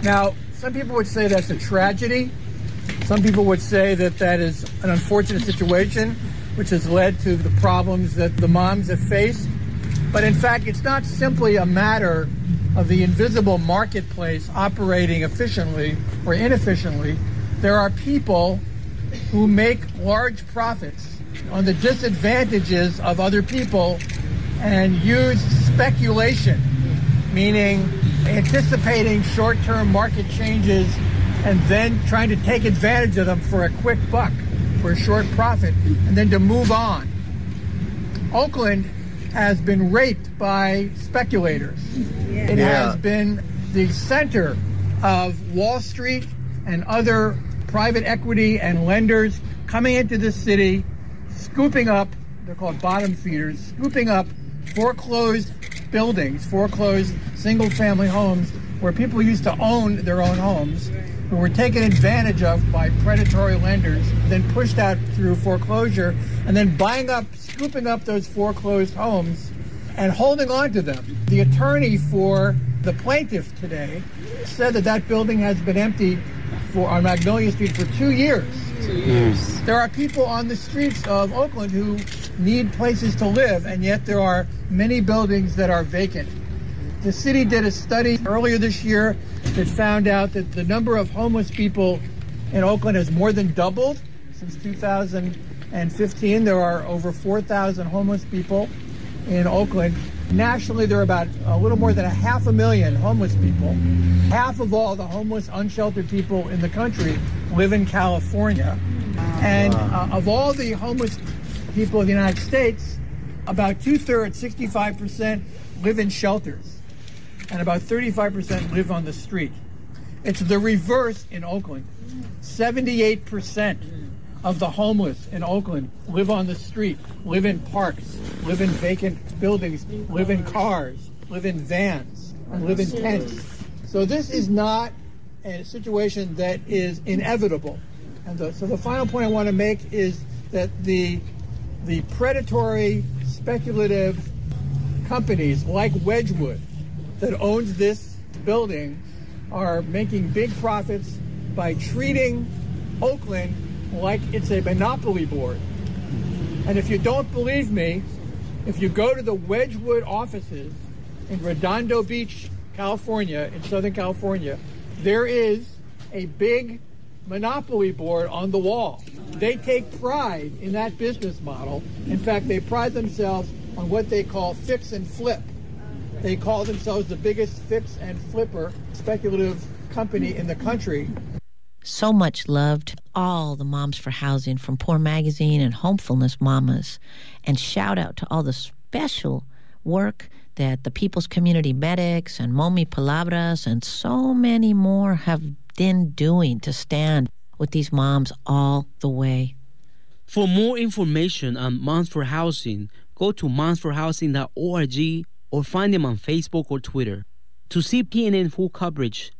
Speaker 27: Now, some people would say that's a tragedy. Some people would say that that is an unfortunate situation, which has led to the problems that the moms have faced. But in fact, it's not simply a matter of the invisible marketplace operating efficiently or inefficiently. There are people who make large profits on the disadvantages of other people and use speculation, meaning anticipating short term market changes and then trying to take advantage of them for a quick buck, for a short profit, and then to move on. Oakland has been raped by speculators. It
Speaker 28: Yeah.
Speaker 27: has been the center of Wall Street and other private equity and lenders coming into the city, scooping up, they're called bottom feeders, scooping up foreclosed buildings, foreclosed single family homes where people used to own their own homes, who were taken advantage of by predatory lenders, then pushed out through foreclosure, and then buying up, scooping up those foreclosed homes and holding on to them. The attorney for the plaintiff today said that that building has been empty for on Magnolia Street for two years. Two years. There are people on the streets of Oakland who need places to live, and yet there are many buildings that are vacant. The city did a study earlier this year that found out that the number of homeless people in Oakland has more than doubled since 2015. There are over 4,000 homeless people in Oakland. Nationally, there are about a little more than a half a million homeless people. Half of all the homeless, unsheltered people in the country live in California. And uh, of all the homeless people in the United States, about two thirds, 65%, live in shelters, and about 35% live on the street. It's the reverse in Oakland. 78% of the homeless in Oakland live on the street, live in parks, live in vacant buildings, live in cars, live in vans, and live in tents. So this is not a situation that is inevitable. And so the final point I want to make is that the the predatory, speculative companies like Wedgewood that owns this building are making big profits by treating Oakland like it's a monopoly board. And if you don't believe me, if you go to the Wedgewood offices in Redondo Beach, California, in Southern California, there is a big monopoly board on the wall. They take pride in that business model. In fact, they pride themselves on what they call fix and flip. They call themselves the biggest fix and flipper speculative company in the country.
Speaker 25: So much loved all the Moms for Housing from Poor Magazine and Homefulness Mamas. And shout out to all the special work that the People's Community Medics and Momi Palabras and so many more have been doing to stand with these moms all the way.
Speaker 20: For more information on Moms for Housing, go to momsforhousing.org or find them on Facebook or Twitter. To see PNN full coverage,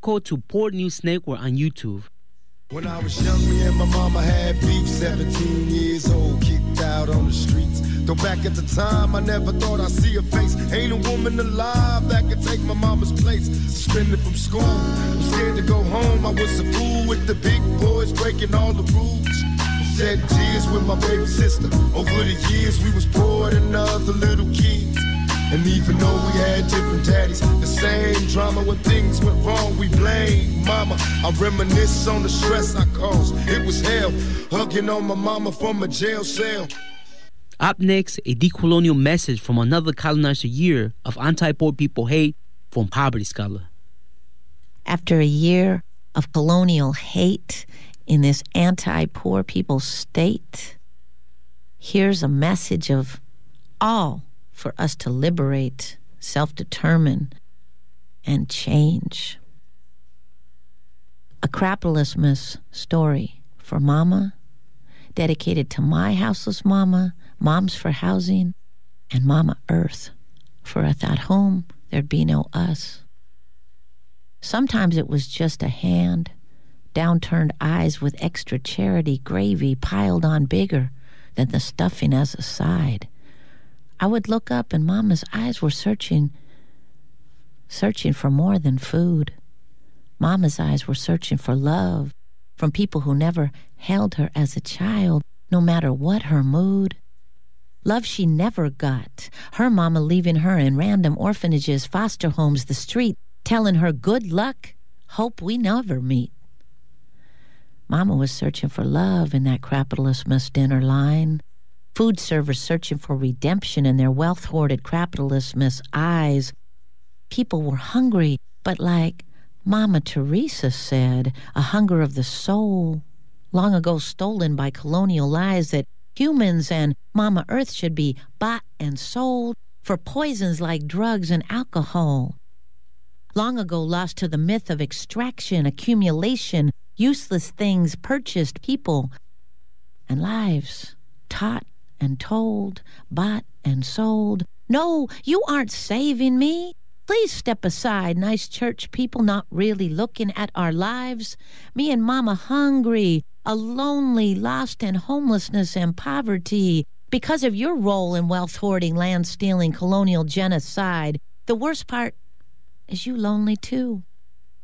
Speaker 20: go to Poor News Network on YouTube.
Speaker 28: When I was young, me and my mama had beef. 17 years old, kicked out on the streets. Though back at the time, I never thought I'd see a face. Ain't a woman alive that could take my mama's place. Suspended from school, I'm scared to go home. I was a fool with the big boys breaking all the rules. Shed tears with my baby sister. Over the years, we was poor than other little kids. And even though we had different daddies, the same drama when things went wrong, we blame mama. I reminisce on the stress I caused. It was hell, hugging on my mama from a jail cell.
Speaker 20: Up next, a decolonial message from another colonizer year of anti-poor people hate from Poverty Scholar.
Speaker 25: After a year of colonial hate in this anti-poor people state, here's a message of all for us to liberate, self determine, and change. A Crapulosmus story for Mama, dedicated to my houseless Mama, Moms for Housing, and Mama Earth, for without whom there'd be no us. Sometimes it was just a hand, downturned eyes with extra charity gravy piled on bigger than the stuffing as a side I would look up and Mama's eyes were searching, searching for more than food. Mama's eyes were searching for love from people who never held her as a child, no matter what her mood. Love she never got. Her mama leaving her in random orphanages, foster homes, the street, telling her good luck, hope we never meet. Mama was searching for love in that Crapulosmus dinner line food servers searching for redemption in their wealth hoarded capitalismus eyes. People were hungry, but like Mama Teresa said, a hunger of the soul, long ago stolen by colonial lies that humans and Mama Earth should be bought and sold for poisons like drugs and alcohol. Long ago lost to the myth of extraction, accumulation, useless things purchased, people, and lives taught and told, bought and sold. No, you aren't saving me. Please step aside, nice church people not really looking at our lives. Me and Mama hungry, a lonely, lost in homelessness and poverty. Because of your role in wealth hoarding, land stealing, colonial genocide, the worst part is you lonely too.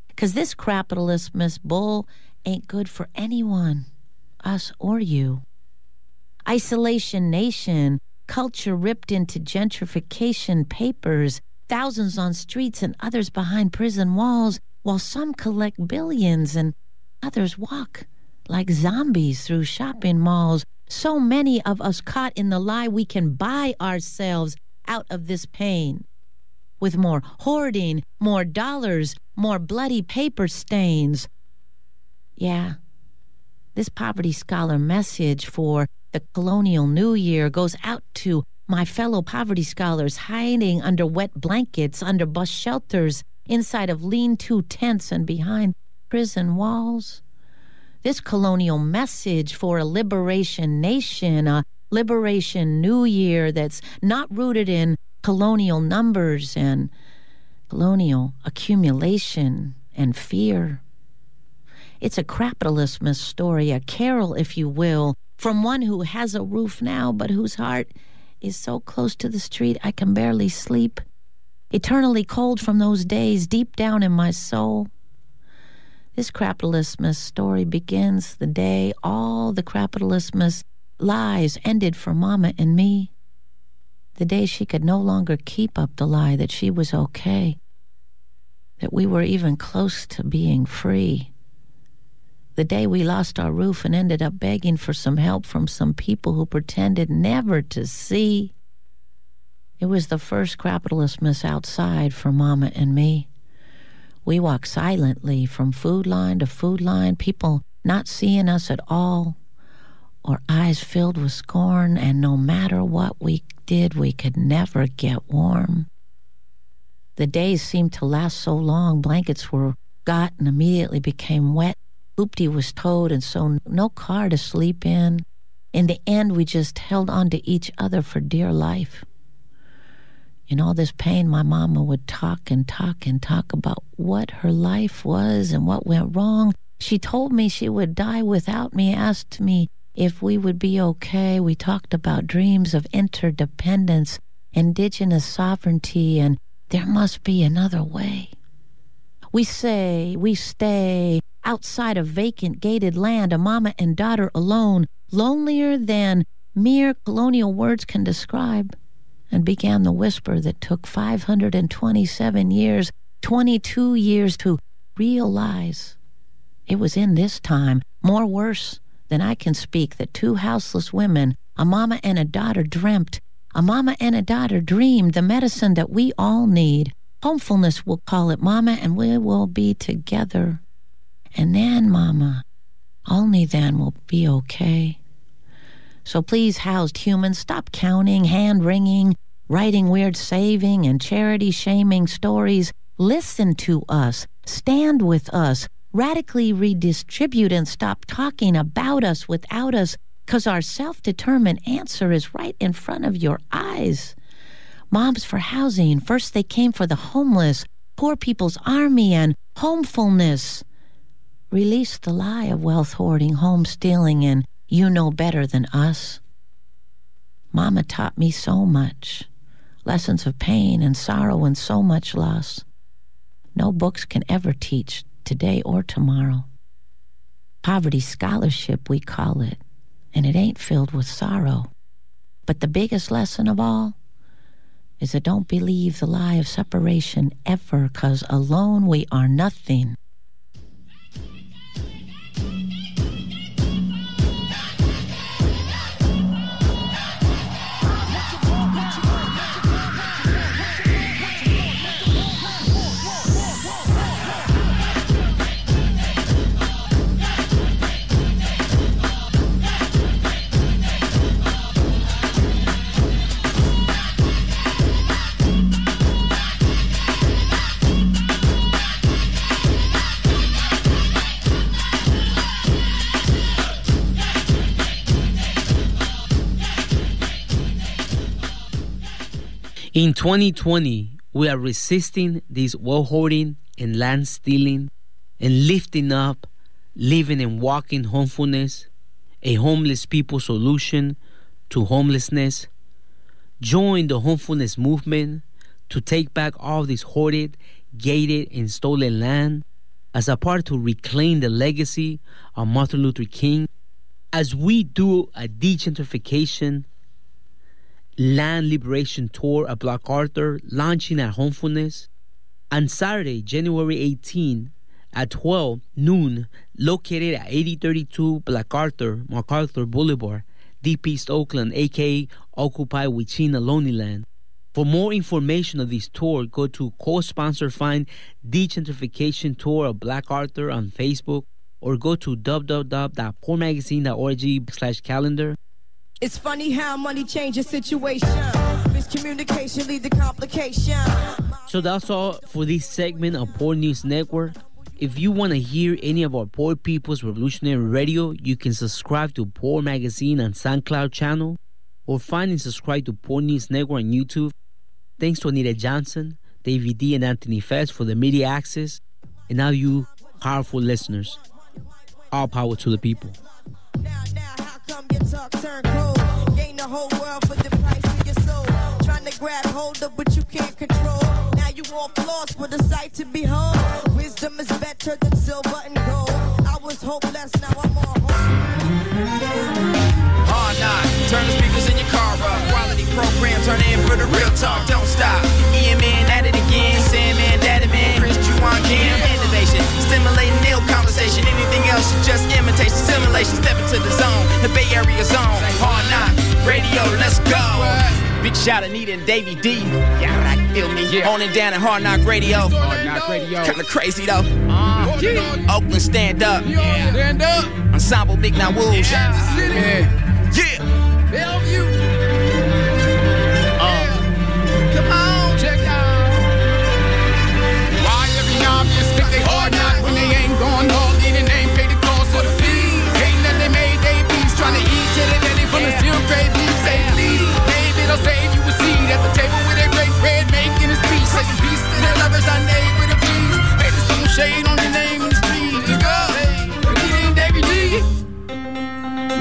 Speaker 25: Because this capitalist Miss Bull ain't good for anyone, us or you. Isolation Nation, culture ripped into gentrification papers, thousands on streets and others behind prison walls, while some collect billions and others walk like zombies through shopping malls. So many of us caught in the lie we can buy ourselves out of this pain. With more hoarding, more dollars, more bloody paper stains. Yeah, this poverty scholar message for the colonial new year goes out to my fellow poverty scholars hiding under wet blankets, under bus shelters, inside of lean to tents, and behind prison walls. This colonial message for a liberation nation, a liberation new year that's not rooted in colonial numbers and colonial accumulation and fear. It's a capitalismus story, a carol, if you will, from one who has a roof now, but whose heart is so close to the street I can barely sleep. Eternally cold from those days deep down in my soul. This capitalismus story begins the day all the capitalismus lies ended for Mama and me. The day she could no longer keep up the lie that she was okay, that we were even close to being free the day we lost our roof and ended up begging for some help from some people who pretended never to see. It was the first capitalist mess outside for Mama and me. We walked silently from food line to food line, people not seeing us at all, or eyes filled with scorn, and no matter what we did, we could never get warm. The days seemed to last so long, blankets were got and immediately became wet. Hoopty was towed, and so no car to sleep in. In the end, we just held on to each other for dear life. In all this pain, my mama would talk and talk and talk about what her life was and what went wrong. She told me she would die without me, asked me if we would be okay. We talked about dreams of interdependence, indigenous sovereignty, and there must be another way. We say, we stay outside a vacant gated land, a mama and daughter alone, lonelier than mere colonial words can describe and began the whisper that took 527 years, 22 years to realize. It was in this time, more worse than I can speak, that two houseless women, a mama and a daughter, dreamt. A mama and a daughter dreamed the medicine that we all need. Homefulness, we'll call it, mama, and we will be together. And then, mama, only then we'll be okay. So please, housed humans, stop counting, hand wringing, writing weird saving and charity shaming stories. Listen to us, stand with us, radically redistribute and stop talking about us without us, because our self determined answer is right in front of your eyes. Moms for housing, first they came for the homeless, poor people's army, and homefulness. Release the lie of wealth hoarding, home stealing, and you know better than us. Mama taught me so much lessons of pain and sorrow and so much loss. No books can ever teach today or tomorrow. Poverty scholarship, we call it, and it ain't filled with sorrow. But the biggest lesson of all is that don't believe the lie of separation ever, because alone we are nothing.
Speaker 20: In 2020, we are resisting this wealth hoarding and land stealing and lifting up living and walking homefulness, a homeless people solution to homelessness. Join the homefulness movement to take back all this hoarded, gated, and stolen land as a part to reclaim the legacy of Martin Luther King. As we do a degentrification Land Liberation Tour at Black Arthur launching at Homefulness. On Saturday, January 18 at 12 noon, located at 8032 Black Arthur, MacArthur Boulevard, Deep East Oakland, aka Occupy Huchiun Ohlone Land. For more information of this tour, go to co-sponsor find Degentrification Tour of Black Arthur on Facebook or go to www.poormagazine.org slash calendar
Speaker 19: it's funny how money changes situation. Miscommunication lead to complication.
Speaker 20: So that's all for this segment of Poor News Network. If you want to hear any of our Poor People's Revolutionary Radio, you can subscribe to Poor Magazine on SoundCloud channel or find and subscribe to Poor News Network on YouTube. Thanks to Anita Johnson, David D, and Anthony Fest for the media access, and now you powerful listeners. All power to the people. Now, now, come your talk turn cold. Gain the whole world for the price of your soul. Trying to grab hold of what you can't control. Now you off lost with a sight to behold. Wisdom is better than silver and gold. I was hopeless, now I'm hope. Hard knock, turn the speakers in your car up. Quality program, turn in for the real talk. Don't stop. Man at it again. Sandman, Daddy man, Chris Juwan Kim. Stimulating ill conversation. Anything else, you just imitation. Simulation, step into the zone. The Bay Area zone. Hard knock, radio, let's go.
Speaker 29: Big shout Anita and Davy D. Yeah, right, feel me. Yeah. On and down at Hard Knock Radio.
Speaker 30: Hard Knock Radio.
Speaker 29: Kinda crazy though. Uh, yeah. Oakland stand up.
Speaker 30: Yeah. Stand up.
Speaker 29: Ensemble Big Now Wolves.
Speaker 30: Yeah.
Speaker 29: Yeah. yeah.
Speaker 30: Bellevue.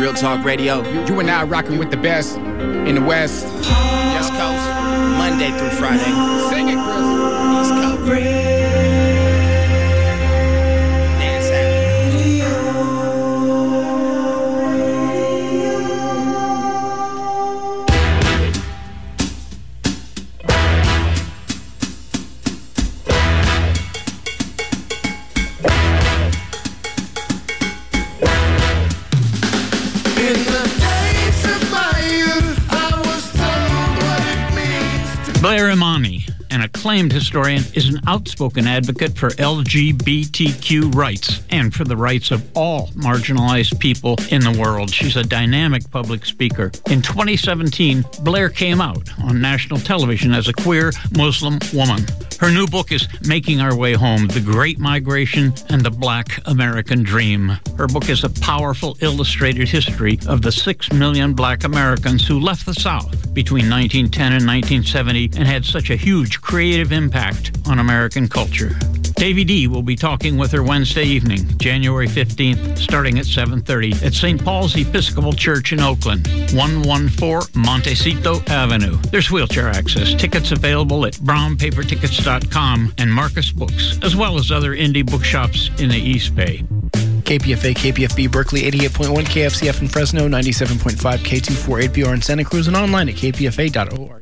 Speaker 29: Real Talk Radio.
Speaker 30: You and I rocking with the best in the West.
Speaker 29: West Coast. Monday through Friday.
Speaker 30: Sing it, Chris.
Speaker 29: East Coast.
Speaker 31: Acclaimed historian, is an outspoken advocate for LGBTQ rights and for the rights of all marginalized people in the world. She's a dynamic public speaker. In 2017, Blair came out on national television as a queer Muslim woman. Her new book is Making Our Way Home The Great Migration and the Black American Dream. Her book is a powerful illustrated history of the six million black Americans who left the South between 1910 and 1970 and had such a huge creative impact on American culture. Davy D will be talking with her Wednesday evening, January 15th, starting at 7:30 at St. Paul's Episcopal Church in Oakland, 114 Montecito Avenue. There's wheelchair access. Tickets available at brownpapertickets.com and Marcus Books, as well as other indie bookshops in the East Bay.
Speaker 32: KPFA, KPFB Berkeley 88.1, KFCF in Fresno 97.5, K248BR in Santa Cruz, and online at kpfa.org.